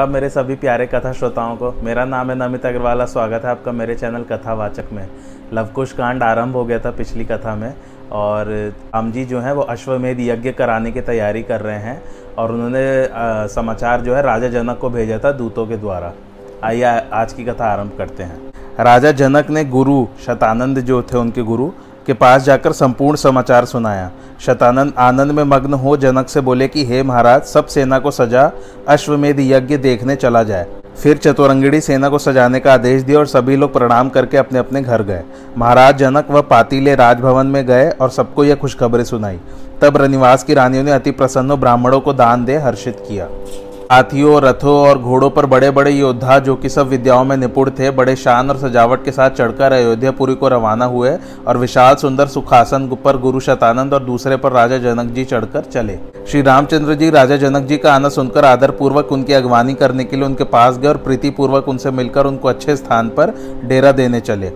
और मेरे सभी प्यारे कथा श्रोताओं को, मेरा नाम है नमित अग्रवाला स्वागत है आपका मेरे चैनल कथावाचक में। लवकुश कांड आरंभ हो गया था पिछली कथा में, और राम जी जो है वो अश्वमेध यज्ञ कराने की तैयारी कर रहे हैं, और उन्होंने समाचार जो है राजा जनक को भेजा था दूतों के द्वारा। आइए आज की कथा आरंभ करते हैं। राजा जनक ने गुरु शतानंद जो थे उनके गुरु के पास जाकर संपूर्ण समाचार सुनाया। शतानंद आनंद में मग्न हो जनक से बोले कि, हे महाराज, सब सेना को सजा, अश्वमेध यज्ञ देखने चला जाए। फिर चतुरंगिणी सेना को सजाने का आदेश दिया और सभी लोग प्रणाम करके अपने अपने घर गए। महाराज जनक व पातीले राजभवन में गए और सबको यह खुशखबरी सुनाई। तब रनिवास की रानियों ने अति प्रसन्न ब्राह्मणों को दान दे हर्षित किया। हाथियों, रथों और घोड़ों पर बड़े बड़े योद्धा, जो कि सब विद्याओं में निपुण थे, बड़े शान और सजावट के साथ चढ़कर अयोध्यापुरी को रवाना हुए और विशाल, सुंदर, सुखासन पर गुरु शतानंद और दूसरे पर राजा जनक जी चढ़कर चले। श्री रामचंद्र जी, राजा जनक जी का आना सुनकर आदर पूर्वक उनकी अगवानी करने के लिए उनके पास गए और प्रीति पूर्वक उनसे मिलकर उनको अच्छे स्थान पर डेरा देने चले।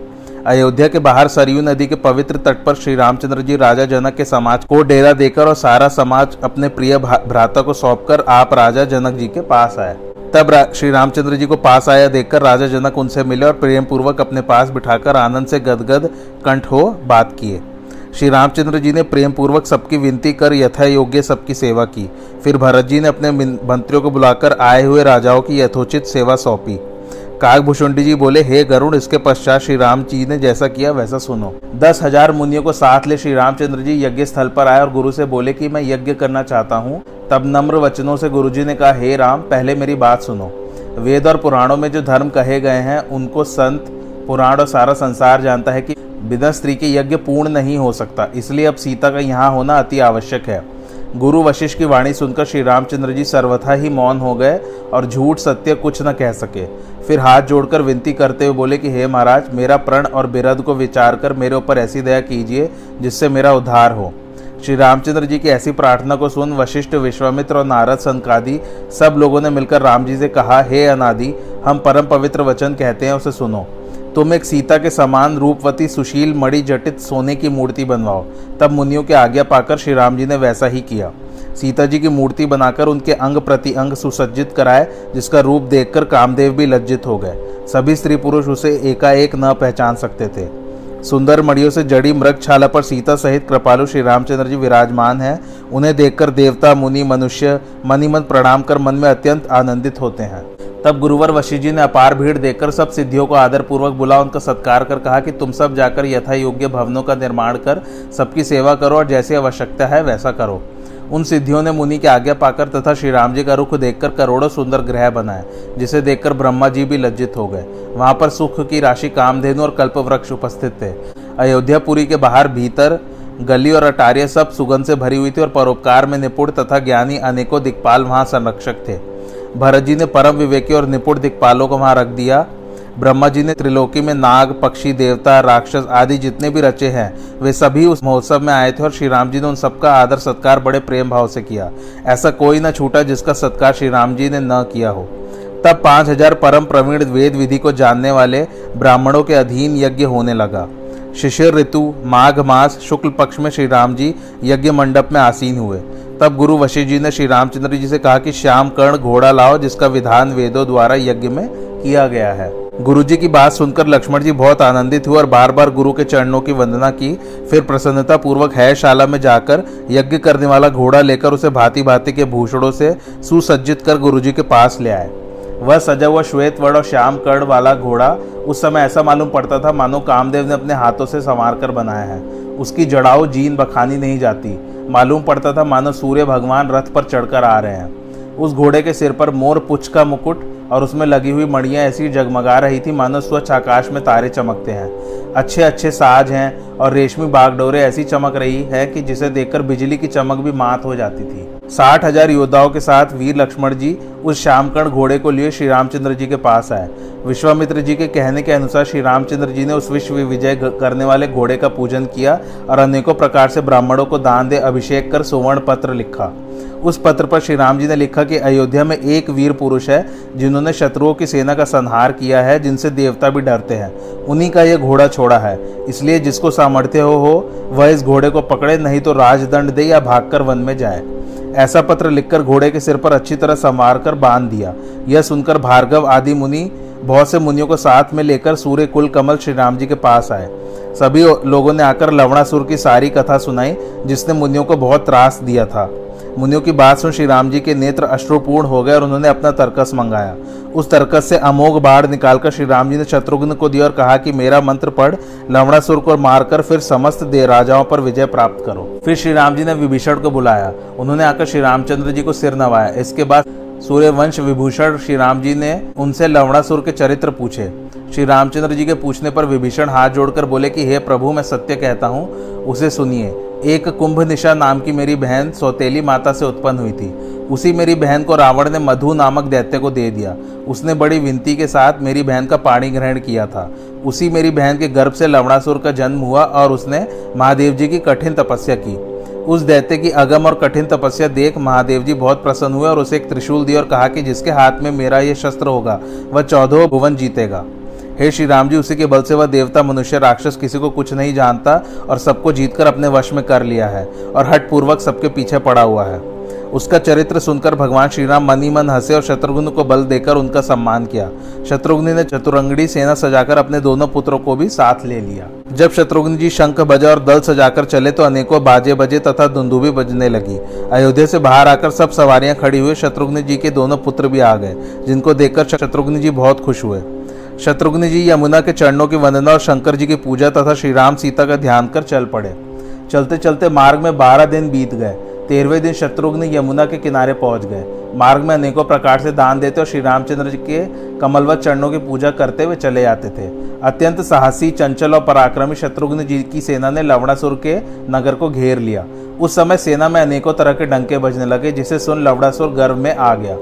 अयोध्या के बाहर सरयू नदी के पवित्र तट पर श्री रामचंद्र जी राजा जनक के समाज को डेरा देकर और सारा समाज अपने प्रिय भ्राता को सौंपकर आप राजा जनक जी के पास आए। तब श्री रामचंद्र जी को पास आया देखकर राजा जनक उनसे मिले और प्रेम पूर्वक अपने पास बिठाकर आनंद से गदगद कंठ हो बात किए। श्री रामचंद्र जी ने प्रेम पूर्वक सबकी विनती कर यथा योग्य सबकी सेवा की। फिर भरत जी ने अपने मंत्रियों को बुलाकर आए हुए राजाओं की यथोचित सेवा सौंपी। काकभूषुंडी जी बोले, हे गरुण इसके पश्चात श्री राम जी ने जैसा किया वैसा सुनो। दस हज़ार मुनियों को साथ ले श्री रामचंद्र जी यज्ञ स्थल पर आए और गुरु से बोले कि मैं यज्ञ करना चाहता हूँ। तब नम्र वचनों से गुरु जी ने कहा, हे राम, पहले मेरी बात सुनो। वेद और पुराणों में जो धर्म कहे गए हैं, उनको संत, पुराण और सारा संसार जानता है कि बिना स्त्री के यज्ञ पूर्ण नहीं हो सकता। इसलिए अब सीता का यहाँ होना अति आवश्यक है। गुरु वशिष्ठ की वाणी सुनकर श्री रामचंद्र जी सर्वथा ही मौन हो गए और झूठ सत्य कुछ न कह सके। फिर हाथ जोड़कर विनती करते हुए बोले कि, हे महाराज, मेरा प्रण और बिरद को विचार कर मेरे ऊपर ऐसी दया कीजिए जिससे मेरा उद्धार हो। श्री रामचंद्र जी की ऐसी प्रार्थना को सुन वशिष्ठ, विश्वामित्र और नारद संकादि सब लोगों ने मिलकर राम जी से कहा, हे अनादि, हम परम पवित्र वचन कहते हैं, उसे सुनो। तुम एक सीता के समान रूपवती, सुशील, मणि जटित सोने की मूर्ति बनवाओ। तब मुनियों के आज्ञा पाकर श्री राम जी ने वैसा ही किया। सीता जी की मूर्ति बनाकर उनके अंग प्रति अंग सुसज्जित कराए, जिसका रूप देखकर कामदेव भी लज्जित हो गए। सभी स्त्री पुरुष उसे एकाएक न पहचान सकते थे। सुंदर मड़ियों से जड़ी मृगछाला पर सीता सहित कृपालु श्री रामचंद्र जी विराजमान हैं। उन्हें देखकर देवता, मुनि, मनुष्य मनीमन प्रणाम कर मन में अत्यंत आनंदित होते हैं। तब गुरुवर वशी जी ने अपार भीड़ देखकर सब सिद्धियों को आदर पूर्वक बुला, उनका सत्कार कर कहा कि तुम सब जाकर यथा योग्य भवनों का निर्माण कर, सबकी सेवा करो और जैसी आवश्यकता है वैसा करो। उन सिद्धियों ने मुनि की आज्ञा पाकर तथा श्री राम जी का रुख देखकर करोड़ों सुंदर ग्रह बनाए, जिसे देखकर ब्रह्मा जी भी लज्जित हो गए। वहाँ पर सुख की राशि कामधेनु और कल्प वृक्ष उपस्थित थे। अयोध्यापुरी के बाहर भीतर गली और अटारिया सब सुगंध से भरी हुई थी और परोपकार में निपुण तथा ज्ञानी अनेकों दिक्पाल वहाँ संरक्षक थे। भरत जी ने परम विवेकी और निपुण दिक्पालों को वहाँ रख दिया। ब्रह्मा जी ने त्रिलोकी में नाग, पक्षी, देवता, राक्षस आदि जितने भी रचे हैं, वे सभी उस महोत्सव में आए थे और श्री राम जी ने उन सबका आदर सत्कार बड़े प्रेम भाव से किया। ऐसा कोई न छूटा जिसका सत्कार श्री राम जी ने न किया हो। तब पाँच हज़ार परम प्रवीण वेद विधि को जानने वाले ब्राह्मणों के अधीन यज्ञ होने लगा। शिशिर ऋतु, माघ मास, शुक्ल पक्ष में श्री राम जी यज्ञ मंडप में आसीन हुए। तब गुरु वशिष्ठ जी ने श्री रामचंद्र जी से कहा कि श्याम कर्ण घोड़ा लाओ, जिसका विधान वेदों द्वारा यज्ञ में किया गया है। गुरु जी की बात सुनकर लक्ष्मण जी बहुत आनंदित हुए और बार बार गुरु के चरणों की वंदना की। फिर प्रसन्नता पूर्वक है शाला में जाकर यज्ञ करने वाला घोड़ा लेकर उसे भांति भांति के भूषणों से सुसज्जित कर गुरु जी के पास ले आए। वह सजा हुआ श्वेत वर्ण और श्याम कर्ण वाला घोड़ा उस समय ऐसा मालूम पड़ता था मानो कामदेव ने अपने हाथों से संवार कर बनाया है। उसकी जड़ाऊ जीन बखानी नहीं जाती। मालूम पड़ता था मानो सूर्य भगवान रथ पर चढ़कर आ रहे हैं। उस घोड़े के सिर पर मोर पुछ का मुकुट और उसमें लगी हुई मड़ियाँ ऐसी जगमगा रही थी मानो स्वच्छ आकाश में तारे चमकते हैं। अच्छे अच्छे साज हैं और रेशमी बागडोरे ऐसी चमक रही है कि जिसे देखकर बिजली की चमक भी मात हो जाती थी। साठ हज़ार योद्धाओं के साथ वीर लक्ष्मण जी उस श्यामकर्ण घोड़े को लिए श्री रामचंद्र जी के पास आए। विश्वामित्र जी के कहने के अनुसार श्री रामचंद्र जी ने उस विश्व विजय करने वाले घोड़े का पूजन किया और अनेकों प्रकार से ब्राह्मणों को दान दे अभिषेक कर सुवर्ण पत्र लिखा। उस पत्र पर श्री राम जी ने लिखा कि अयोध्या में एक वीर पुरुष है जिन्होंने शत्रुओं की सेना का संहार किया है, जिनसे देवता भी डरते हैं। उन्हीं का यह घोड़ा छोड़ा है। इसलिए जिसको सामर्थ्य हो हो, वह इस घोड़े को पकड़े, नहीं तो राजदंड दे या भागकर वन में जाए। ऐसा पत्र लिखकर घोड़े के सिर पर अच्छी तरह संवार कर बाँध दिया। यह सुनकर भार्गव आदि मुनि बहुत से मुनियों को साथ में लेकर सूर्य कुल कमल श्री राम जी के पास आए। सभी लोगों ने आकर लवणासुर की सारी कथा सुनाई, जिसने मुनियों को बहुत त्रास दिया था। मुनियों की बात सुन श्री राम जी के नेत्र अश्रुपूर्ण हो गए और उन्होंने अपना तर्कस मंगाया। उस तर्कस से अमोघ बाढ़ निकालकर श्री राम जी ने शत्रुघ्न को दिया और कहा कि मेरा मंत्र पढ़ लवणासुर को मारकर फिर समस्त दे राजाओं पर विजय प्राप्त करो। फिर श्री राम जी ने विभीषण को बुलाया। उन्होंने आकर श्री रामचंद्र जी को सिर नवाया। इसके बाद सूर्यवंश विभूषण श्री राम जी ने उनसे लवणासुर के चरित्र पूछे। श्री रामचंद्र जी के पूछने पर विभीषण हाथ जोड़कर बोले कि, हे प्रभु, मैं सत्य कहता हूँ, उसे सुनिए। एक कुंभ निशा नाम की मेरी बहन सौतेली माता से उत्पन्न हुई थी। उसी मेरी बहन को रावण ने मधु नामक दैत्य को दे दिया। उसने बड़ी विनती के साथ मेरी बहन का पाणी ग्रहण किया था। उसी मेरी बहन के गर्भ से लवणासुर का जन्म हुआ और उसने महादेव जी की कठिन तपस्या की। उस दैत्य की अगम और कठिन तपस्या देख महादेव जी बहुत प्रसन्न हुए और उसे एक त्रिशूल दिया और कहा कि जिसके हाथ में मेरा ये शस्त्र होगा, वह चौदह भुवन जीतेगा। हे श्री राम जी, उसी के बल से वह देवता, मनुष्य, राक्षस किसी को कुछ नहीं जानता और सबको जीतकर अपने वश में कर लिया है और हट पूर्वक सबके पीछे पड़ा हुआ है। उसका चरित्र सुनकर भगवान श्री राम मनी मन हंसे और शत्रुघ्न को बल देकर उनका सम्मान किया। शत्रुघ्न ने चतुरंगड़ी सेना सजाकर अपने दोनों पुत्रों को भी साथ ले लिया। जब शत्रुघ्न जी शंख बजा और दल सजाकर चले तो अनेकों बाजे बजे तथा धुंधुबी बजने लगी। अयोध्या से बाहर आकर सब सवारियाँ खड़ी हुई, शत्रुघ्न जी के दोनों पुत्र भी आ गए, जिनको देखकर शत्रुघ्न जी बहुत खुश हुए। शत्रुघ्न जी यमुना के चरणों की वंदना और शंकर जी की पूजा तथा श्री राम सीता का ध्यान कर चल पड़े। चलते चलते मार्ग में बारह दिन बीत गए। तेरहवें दिन शत्रुघ्न यमुना के किनारे पहुँच गए। मार्ग में अनेकों प्रकार से दान देते और श्री रामचंद्र जी के कमलवत चरणों की पूजा करते हुए चले जाते थे। अत्यंत साहसी, चंचल और पराक्रमी शत्रुघ्न जी की सेना ने लवणासुर के नगर को घेर लिया। उस समय सेना में अनेकों तरह के डंके बजने लगे, जिसे सुन लवड़ासुर गर्भ में आ गया।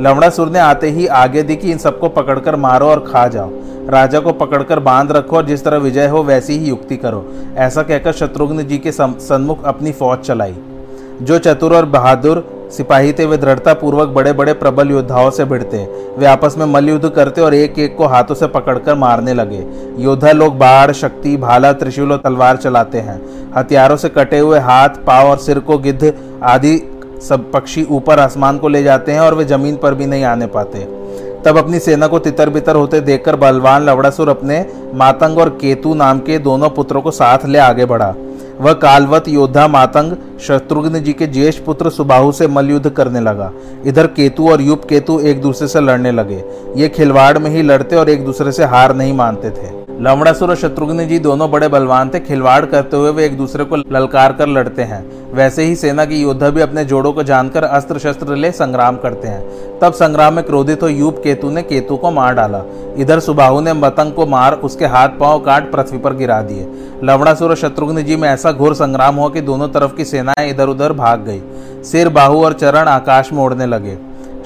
लवड़ासुर ने आते ही आगे दी कि इन सबको पकड़कर मारो और खा जाओ। राजा को पकड़कर बाँध रखो और जिस तरह विजय हो, वैसी ही युक्ति करो। ऐसा कहकर शत्रुघ्न जी के सन्मुख अपनी फौज चलाई। जो चतुर और बहादुर सिपाही थे, वे दृढ़ता पूर्वक बड़े बड़े प्रबल योद्धाओं से भिड़ते। वे आपस में मल युद्ध करते और एक एक को हाथों से पकड़कर मारने लगे। योद्धा लोग बाढ़, शक्ति, भाला, त्रिशूल और तलवार चलाते हैं। हथियारों से कटे हुए हाथ, पाव और सिर को गिद्ध आदि सब पक्षी ऊपर आसमान को ले जाते हैं और वे ज़मीन पर भी नहीं आने पाते। तब अपनी सेना को तितर बितर होते देखकर बलवान लवड़ासुर अपने मातंग और केतु नाम के दोनों पुत्रों को साथ ले आगे बढ़ा। वह कालवत योद्धा मातंग शत्रुघ्न जी के ज्येष्ठ पुत्र सुबाहु से मलयुद्ध करने लगा। इधर केतु और युप केतु एक दूसरे से लड़ने लगे। ये खिलवाड़ में ही लड़ते और एक दूसरे से हार नहीं मानते थे। लवणासुर और शत्रुघ्न जी दोनों बड़े बलवान थे। खिलवाड़ करते हुए वे एक दूसरे को ललकार कर लड़ते हैं। वैसे ही सेना की योद्धा भी अपने जोड़ों को जानकर अस्त्र शस्त्र ले संग्राम करते हैं। तब संग्राम में क्रोधित हो युप केतु ने केतु को मार डाला। इधर सुबाहु ने मतंग को मार उसके हाथ पाँव काट पृथ्वी पर गिरा दिए। लवणासुर और शत्रुघ्न जी में ऐसा घोर संग्राम हुआ कि दोनों तरफ़ की सेनाएँ इधर उधर भाग गई। सिर, बाहु और चरण आकाश में उड़ने लगे।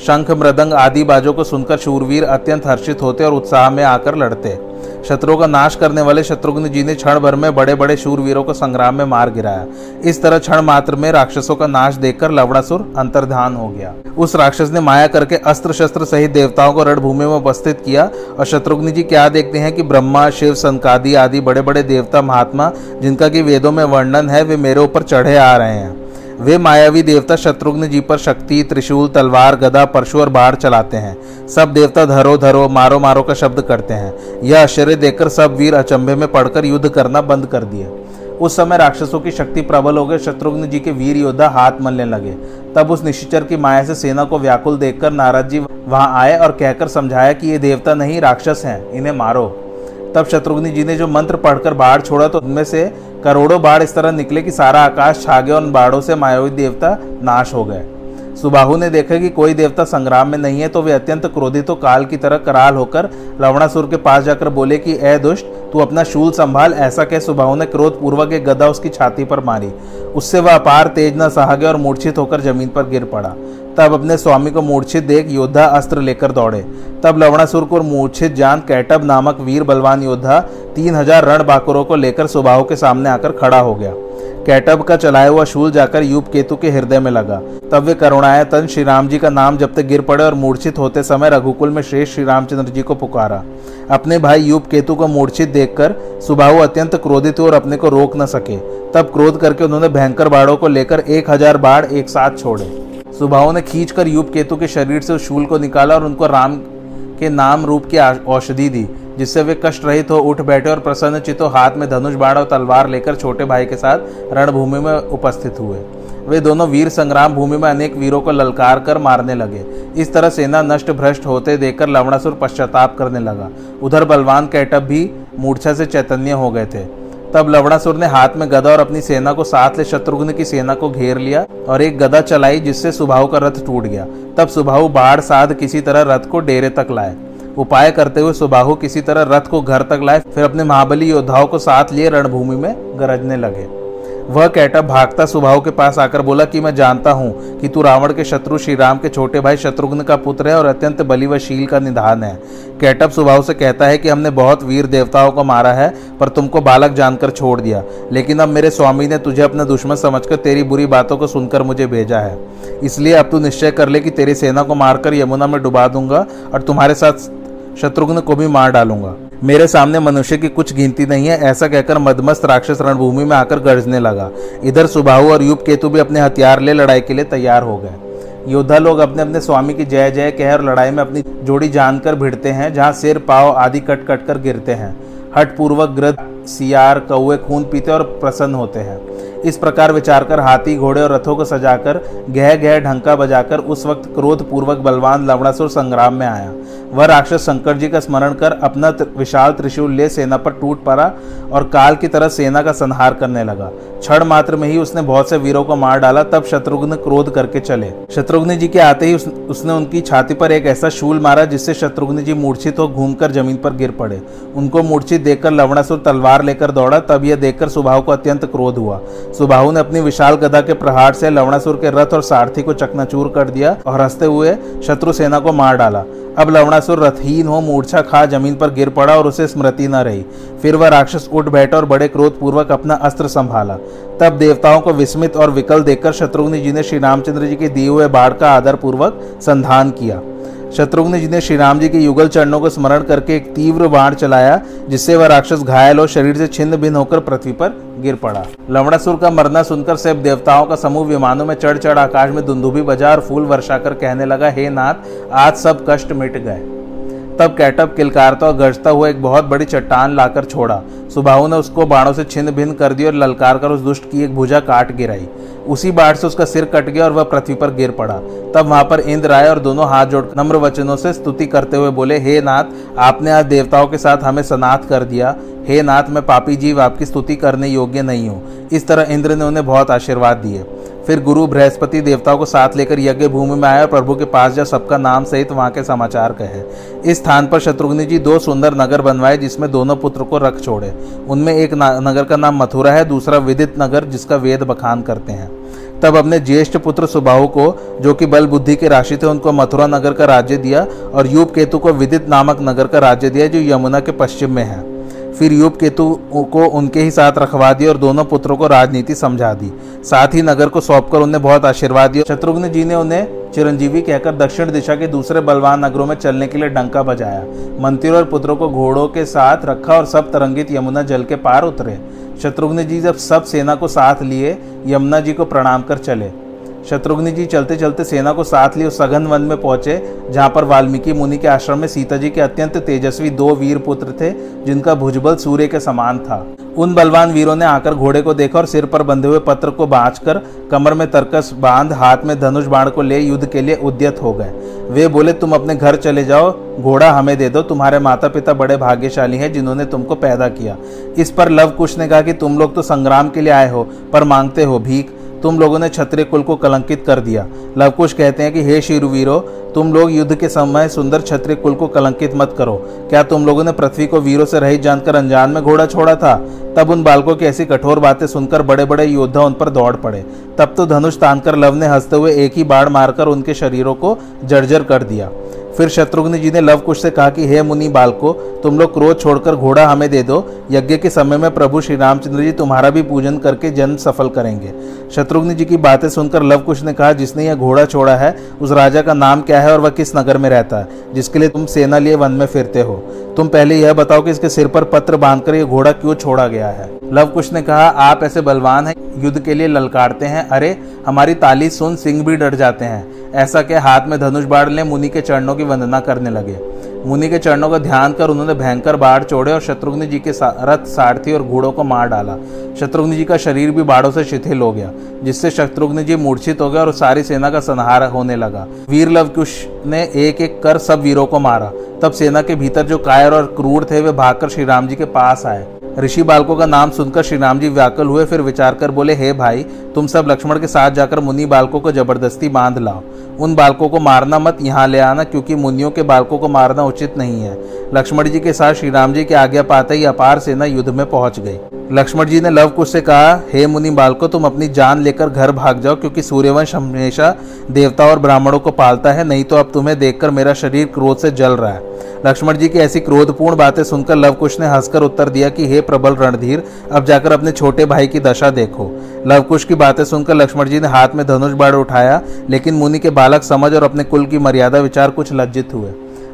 शंख, मृदंग आदि बाजों को सुनकर शूरवीर अत्यंत हर्षित होते और उत्साह में आकर लड़ते। शत्रुओं का नाश करने वाले शत्रुघ्न जी ने क्षण भर में बड़े बड़े शूरवीरों को संग्राम में मार गिराया। इस तरह क्षण मात्र में राक्षसों का नाश देखकर लवड़ासुर अंतर्ध्यान हो गया। उस राक्षस ने माया करके अस्त्र शस्त्र सहित देवताओं को रणभूमि में उपस्थित किया और शत्रुघ्न जी क्या देखते हैं कि ब्रह्मा, शिव, संकादी आदि बड़े बड़े देवता महात्मा, जिनका की वेदों में वर्णन है, वे मेरे ऊपर चढ़े आ रहे हैं। वे मायावी देवता शत्रुघ्न जी पर शक्ति, त्रिशूल, तलवार, गदा, परशु और बाढ़ चलाते हैं। सब देवता धरो धरो, मारो मारो का शब्द करते हैं। यह आश्चर्य देखकर सब वीर अचंभे में पड़कर युद्ध करना बंद कर दिए। उस समय राक्षसों की शक्ति प्रबल हो गई, शत्रुघ्न जी के वीर योद्धा हाथ मलने लगे। तब उस निश्चर की माया से सेना को व्याकुल देखकर नारद जी वहाँ आए और कहकर समझाया कि ये देवता नहीं राक्षस हैं, इन्हें मारो। तब शत्रुघ्न जी ने जो मंत्र पढ़कर बाढ़ छोड़ा तो उनमें से करोड़ों बाढ़ इस तरह निकले कि सारा आकाश छा गया उन बाढ़ों से मायावी देवता नाश हो गए। सुबाहु ने देखा कि कोई देवता संग्राम में नहीं है तो वे अत्यंत क्रोधित तो काल की तरह कराल होकर लवणासुर के पास जाकर बोले कि, ए दुष्ट, तू अपना शूल संभाल, ऐसा कह सुबाहु ने क्रोध पूर्वक एक गदा उसकी छाती पर मारी। उससे वह अपार तेज न सहा गया और मूर्छित होकर ज़मीन पर गिर पड़ा। तब अपने स्वामी को मूर्छित देख योद्धा अस्त्र लेकर दौड़े। तब लवणासुर को मूर्छित जान कैटब नामक वीर बलवान योद्धा तीन हज़ार रण बाकुरों को लेकर सुबाहु के सामने आकर खड़ा हो गया। कैटब का चलाया हुआ शूल जाकर युप केतु के हृदय में लगा। तब वे करुणायतन श्री राम जी का नाम जब तक गिर पड़े और मूर्छित होते समय रघुकुल में श्रेष्ठ श्री रामचंद्र जी को पुकारा। अपने भाई युप केतु को मूर्छित देखकर सुबाहु अत्यंत क्रोधित हुए और अपने को रोक न सके। तब क्रोध करके उन्होंने भयंकर बाड़ों को लेकर एक हज़ार बाढ़ एक साथ छोड़े। सुबाहु ने खींचकर युग केतु के शरीर से उस शूल को निकाला और उनको राम के नाम रूप की औषधि दी, जिससे वे कष्ट रहित हो उठ बैठे और प्रसन्न चितो हाथ में धनुष बाण और तलवार लेकर छोटे भाई के साथ रणभूमि में उपस्थित हुए। वे दोनों वीर संग्राम भूमि में अनेक वीरों को ललकार कर मारने लगे। इस तरह सेना नष्ट भ्रष्ट होते देखकर लवणासुर पश्चाताप करने लगा। उधर बलवान कैटअप भी मूर्छा से चैतन्य हो गए थे। तब लवणासुर ने हाथ में गदा और अपनी सेना को साथ ले शत्रुघ्न की सेना को घेर लिया और एक गदा चलाई, जिससे सुभाव का रथ टूट गया। तब सुभाव बाढ़ साध किसी तरह रथ को डेरे तक लाए। उपाय करते हुए सुबाहु किसी तरह रथ को घर तक लाए, फिर अपने महाबली योद्धाओं को साथ लिए रणभूमि में गरजने लगे। वह कैटअप भागता सुबाहु के पास आकर बोला कि मैं जानता हूँ कि तू रावण के शत्रु श्री राम के छोटे भाई शत्रुघ्न का पुत्र है और अत्यंत बलि व शील का निधान है। कैटअप सुबाहु से कहता है कि हमने बहुत वीर देवताओं को मारा है, पर तुमको बालक जानकर छोड़ दिया। लेकिन अब मेरे स्वामी ने तुझे अपना दुश्मन समझकर तेरी बुरी बातों को सुनकर मुझे भेजा है। इसलिए अब तू निश्चय कर ले कि तेरी सेना को मारकर यमुना में डुबा दूँगा और तुम्हारे साथ शत्रुघ्न को भी मार डालूँगा। मेरे सामने मनुष्य की कुछ गिनती नहीं है, ऐसा कहकर मदमस्त राक्षस रणभूमि में आकर गरजने लगा। इधर सुबाहु और युग केतु भी अपने हथियार ले लड़ाई के लिए तैयार हो गए। योद्धा लोग अपने अपने स्वामी की जय जय कह और लड़ाई में अपनी जोड़ी जानकर भिड़ते हैं, जहाँ सिर, पाव आदि कट कट कर गिरते हैं। हट पूर्वक ग्रद सियार कौए खून पीते और प्रसन्न होते हैं। इस प्रकार विचार कर हाथी घोड़े और रथों को सजाकर गह गह ढंका बजाकर उस वक्त क्रोध पूर्वक बलवान लवणासुर संग्राम में आया। वह राक्षस शंकर जी का स्मरण कर अपना विशाल त्रिशूल ले सेना पर टूट पड़ा और काल की तरह सेना का संहार करने लगा। क्षण मात्र में ही उसने बहुत से वीरों को मार डाला तब शत्रुघ्न क्रोध करके चले। शत्रुघ्न जी के आते ही उस, उसने उनकी छाती पर एक ऐसा शूल मारा जिससे शत्रुघ्न जी मूर्छित हो घूमकर ज़मीन पर गिर पड़े। उनको मूर्छित देखकर लवणासुर तलवार लेकर दौड़ा, तब यह देखकर सुबाहु को अत्यंत क्रोध हुआ। सुबाहु ने अपनी विशाल गदा के प्रहार से लवणासुर के रथ और सारथी को चकनाचूर कर दिया और हँसते हुए शत्रु सेना को मार डाला। अब लवणासुर रथहीन हो मूर्छा खा ज़मीन पर गिर पड़ा और उसे स्मृति न रही। फिर वह राक्षस उठ बैठा और बड़े क्रोध पूर्वक अपना अस्त्र संभाला। तब देवताओं को विस्मित और विकल देखकर शत्रुघ्न जी ने श्री रामचंद्र जी के दिए हुए बाढ़ का आदर पूर्वक संधान किया। शत्रुघ्न जी ने श्री राम जी के युगल चरणों को स्मरण करके एक तीव्र बाण चलाया, जिससे वह राक्षस घायल और शरीर से छिन्न भिन्न होकर पृथ्वी पर गिर पड़ा। लवणासुर का मरना सुनकर सब देवताओं का समूह विमानों में चढ़ चढ़ आकाश में दुंदुभी बजा और फूल वर्षा कर कहने लगा, हे नाथ, आज सब कष्ट मिट गए। तब कैटअप किलकारता और गरजता हुआ एक बहुत बड़ी चट्टान लाकर छोड़ा। सुबाहु ने उसको बाणों से छिन्न भिन्न कर दिया और ललकार कर उस दुष्ट की एक भुजा काट गिराई। उसी बाढ़ से उसका सिर कट गया और वह पृथ्वी पर गिर पड़ा। तब वहाँ पर इंद्र आए और दोनों हाथ जोड़ नम्र वचनों से स्तुति करते हुए बोले, हे नाथ, आपने आज देवताओं के साथ हमें सनाथ कर दिया। हे नाथ, मैं पापी जीव आपकी स्तुति करने योग्य नहीं हूँ। इस तरह इंद्र ने उन्हें बहुत आशीर्वाद दिए। फिर गुरु बृहस्पति देवताओं को साथ लेकर यज्ञ भूमि में आया और प्रभु के पास जा सबका नाम सहित वहाँ के समाचार कहे। इस स्थान पर शत्रुघ्न जी दो सुंदर नगर बनवाए, जिसमें दोनों पुत्र को रख छोड़े। उनमें एक नगर का नाम मथुरा है, दूसरा विदित नगर, जिसका वेद बखान करते हैं। तब अपने ज्येष्ठ पुत्र सुबाहु को, जो कि बल बुद्धि के राशि थे, उनको मथुरा नगर का राज्य दिया और यूप केतु को विदित नामक नगर का राज्य दिया, जो यमुना के पश्चिम में है। फिर युप केतु को उनके ही साथ रखवा दिया और दोनों पुत्रों को राजनीति समझा दी। साथ ही नगर को सौंपकर उन्हें बहुत आशीर्वाद दिया। शत्रुघ्न जी ने उन्हें चिरंजीवी कहकर दक्षिण दिशा के दूसरे बलवान नगरों में चलने के लिए डंका बजाया। मंत्रियों और पुत्रों को घोड़ों के साथ रखा और सब तरंगित यमुना जल के पार उतरे। शत्रुघ्न जी जब सब सेना को साथ लिए, यमुना जी को प्रणाम कर चले। शत्रुघ्न जी चलते चलते सेना को साथ लिए सघन वन में पहुँचे, जहाँ पर वाल्मीकि मुनि के आश्रम में सीता जी के अत्यंत तेजस्वी दो वीर पुत्र थे, जिनका भुजबल सूर्य के समान था। उन बलवान वीरों ने आकर घोड़े को देखा और सिर पर बंधे हुए पत्र को बांचकर कमर में तरकस बाँध, हाथ में धनुष बाण को ले युद्ध के लिए उद्यत हो गए। वे बोले, तुम अपने घर चले जाओ, घोड़ा हमें दे दो, तुम्हारे माता पिता बड़े भाग्यशाली हैं जिन्होंने तुमको पैदा किया। इस पर लव कुश ने कहा कि तुम लोग तो संग्राम के लिए आए हो, पर मांगते हो भीख। तुम लोगों ने क्षत्रिय कुल को कलंकित कर दिया। लवकुश कहते हैं कि, हे शिरुवीरो, तुम लोग युद्ध के समय सुंदर क्षत्रिय कुल को कलंकित मत करो। क्या तुम लोगों ने पृथ्वी को वीरों से रहित जानकर अनजान में घोड़ा छोड़ा था? तब उन बालकों की ऐसी कठोर बातें सुनकर बड़े बड़े योद्धा उन पर दौड़ पड़े। तब तो धनुष तानकर लव ने हँसते हुए एक ही बाढ़ मारकर उनके शरीरों को जर्जर कर दिया। फिर शत्रुघ्न जी ने लव कुश से कहा कि, हे मुनि बालको, तुम लोग क्रोध छोड़कर घोड़ा हमें दे दो। यज्ञ के समय में प्रभु श्री रामचंद्र जी तुम्हारा भी पूजन करके जन्म सफल करेंगे शत्रुघ्न जी की बातें सुनकर लव कुश ने कहा, जिसने यह घोड़ा छोड़ा है, उस राजा का नाम क्या है और वह किस नगर में रहता है, जिसके लिए तुम सेना लिए वन में फिरते हो? तुम पहले यह बताओ कि इसके सिर पर पत्र बांधकर यह घोड़ा क्यों छोड़ा गया है लव कुश ने कहा, आप ऐसे बलवान हैं, युद्ध के लिए ललकारते हैं। अरे, हमारी ताली सुन, सिंह भी डर जाते हैं। ऐसा के हाथ में धनुष बाढ़ ले मुनि के चरणों की वंदना करने लगे। मुनि के चरणों का ध्यान कर उन्होंने भयंकर बाढ़ छोड़े और शत्रुघ्न जी के रथ सारथी और घोड़ों को मार डाला। शत्रुघ्न जी का शरीर भी बाढ़ों से शिथिल हो गया, जिससे शत्रुघ्न जी मूर्छित हो गया और सारी सेना का संहार होने लगा। वीर लवकुश ने एक एक कर सब वीरों को मारा। तब सेना के भीतर जो कायर और क्रूर थे, वे भागकर श्री राम जी के पास आए। ऋषि बालकों का नाम सुनकर श्री राम जी व्याकुल हुए, फिर विचार कर बोले, हे भाई, तुम सब लक्ष्मण के साथ जाकर मुनि बालकों को ज़बरदस्ती बाँध लाओ। उन बालकों को मारना मत, यहाँ ले आना, क्योंकि मुनियों के बालकों को मारना उचित नहीं है। लक्ष्मण जी के साथ श्री राम जी की आज्ञा पाते ही अपार सेना युद्ध में पहुँच गई। लक्ष्मण जी ने लव कुश से कहा, हे मुनि बालको, तुम अपनी जान लेकर घर भाग जाओ, क्योंकि सूर्यवंश हमेशा देवता और ब्राह्मणों को पालता है, नहीं तो अब तुम्हें देखकर मेरा शरीर क्रोध से जल रहा है। लक्ष्मण जी की ऐसी क्रोधपूर्ण बातें सुनकर लवकुश ने हंसकर उत्तर दिया कि, हे प्रबल रणधीर, अब जाकर अपने छोटे भाई की दशा देखो। लवकुश की बातें सुनकर लक्ष्मण जी ने हाथ में धनुष बाढ़ उठाया, लेकिन मुनि के बालक समझ और अपने कुल की मर्यादा विचार कुछ लज्जित हुए।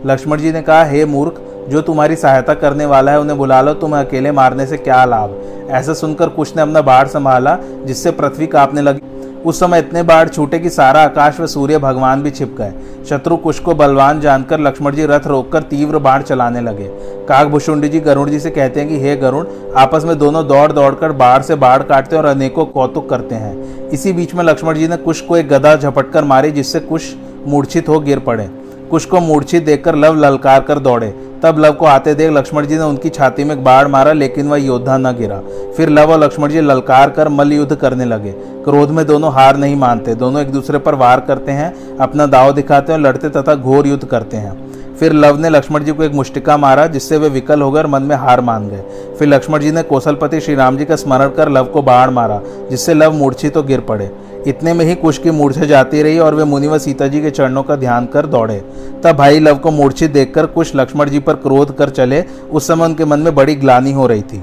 लक्ष्मण जी ने कहा, हे मूर्ख, जो तुम्हारी सहायता करने वाला है, उन्हें बुला लो, तुम्हें अकेले मारने से क्या लाभ? ऐसा सुनकर कुश ने अपना बाढ़ संभाला, जिससे पृथ्वी कांपने लगी। उस समय इतने बाढ़ छूटे कि सारा आकाश व सूर्य भगवान भी छिप गए। शत्रु कुश को बलवान जानकर लक्ष्मण जी रथ रोककर तीव्र बाढ़ चलाने लगे। काकभूषुंडी जी गरुण जी से कहते हैं कि, हे गरुण आपस में दोनों दौड़ दौड़कर बाढ़ से बाढ़ काटते और अनेकों कौतुक करते हैं। इसी बीच में लक्ष्मण जी ने कुश को एक गदा झपटकर मारी, जिससे कुश मूर्छित हो गिर पड़े। कुश को मूर्छित देखकर लव ललकार कर दौड़े। तब लव को आते देख लक्ष्मण जी ने उनकी छाती में बाढ़ मारा, लेकिन वह योद्धा न गिरा। फिर लव और लक्ष्मण जी ललकार कर मल युद्ध करने लगे। क्रोध में दोनों हार नहीं मानते। दोनों एक दूसरे पर वार करते हैं, अपना दाव दिखाते हैं लड़ते तथा घोर युद्ध करते हैं। फिर लव ने लक्ष्मण जी को एक मुष्टिका मारा, जिससे वे विकल हो गए और मन में हार मान गए। फिर लक्ष्मण जी ने कौशलपति श्री राम जी का स्मरण कर लव को बाढ़ मारा, जिससे लव मूर्छित तो गिर पड़े। इतने में ही कुश की मूर्छा जाती रही और वे मुनि व सीता जी के चरणों का ध्यान कर दौड़े। तब भाई लव को मूर्छित देखकर कुश लक्ष्मण जी पर क्रोध कर चले। उस समय उनके मन में बड़ी ग्लानी हो रही थी।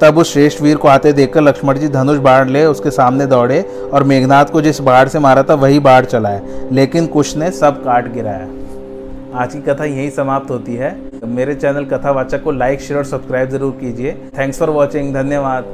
तब उस श्रेष्ठ वीर को आते देखकर लक्ष्मण जी धनुष बाढ़ ले उसके सामने दौड़े और मेघनाथ को जिस बाढ़ से मारा था वही बाढ़ चलाया लेकिन कुश ने सब काट गिराया। आज की कथा यही समाप्त होती है। मेरे चैनल कथावाचक को लाइक, शेयर और सब्सक्राइब ज़रूर कीजिए। Thanks for watching. धन्यवाद।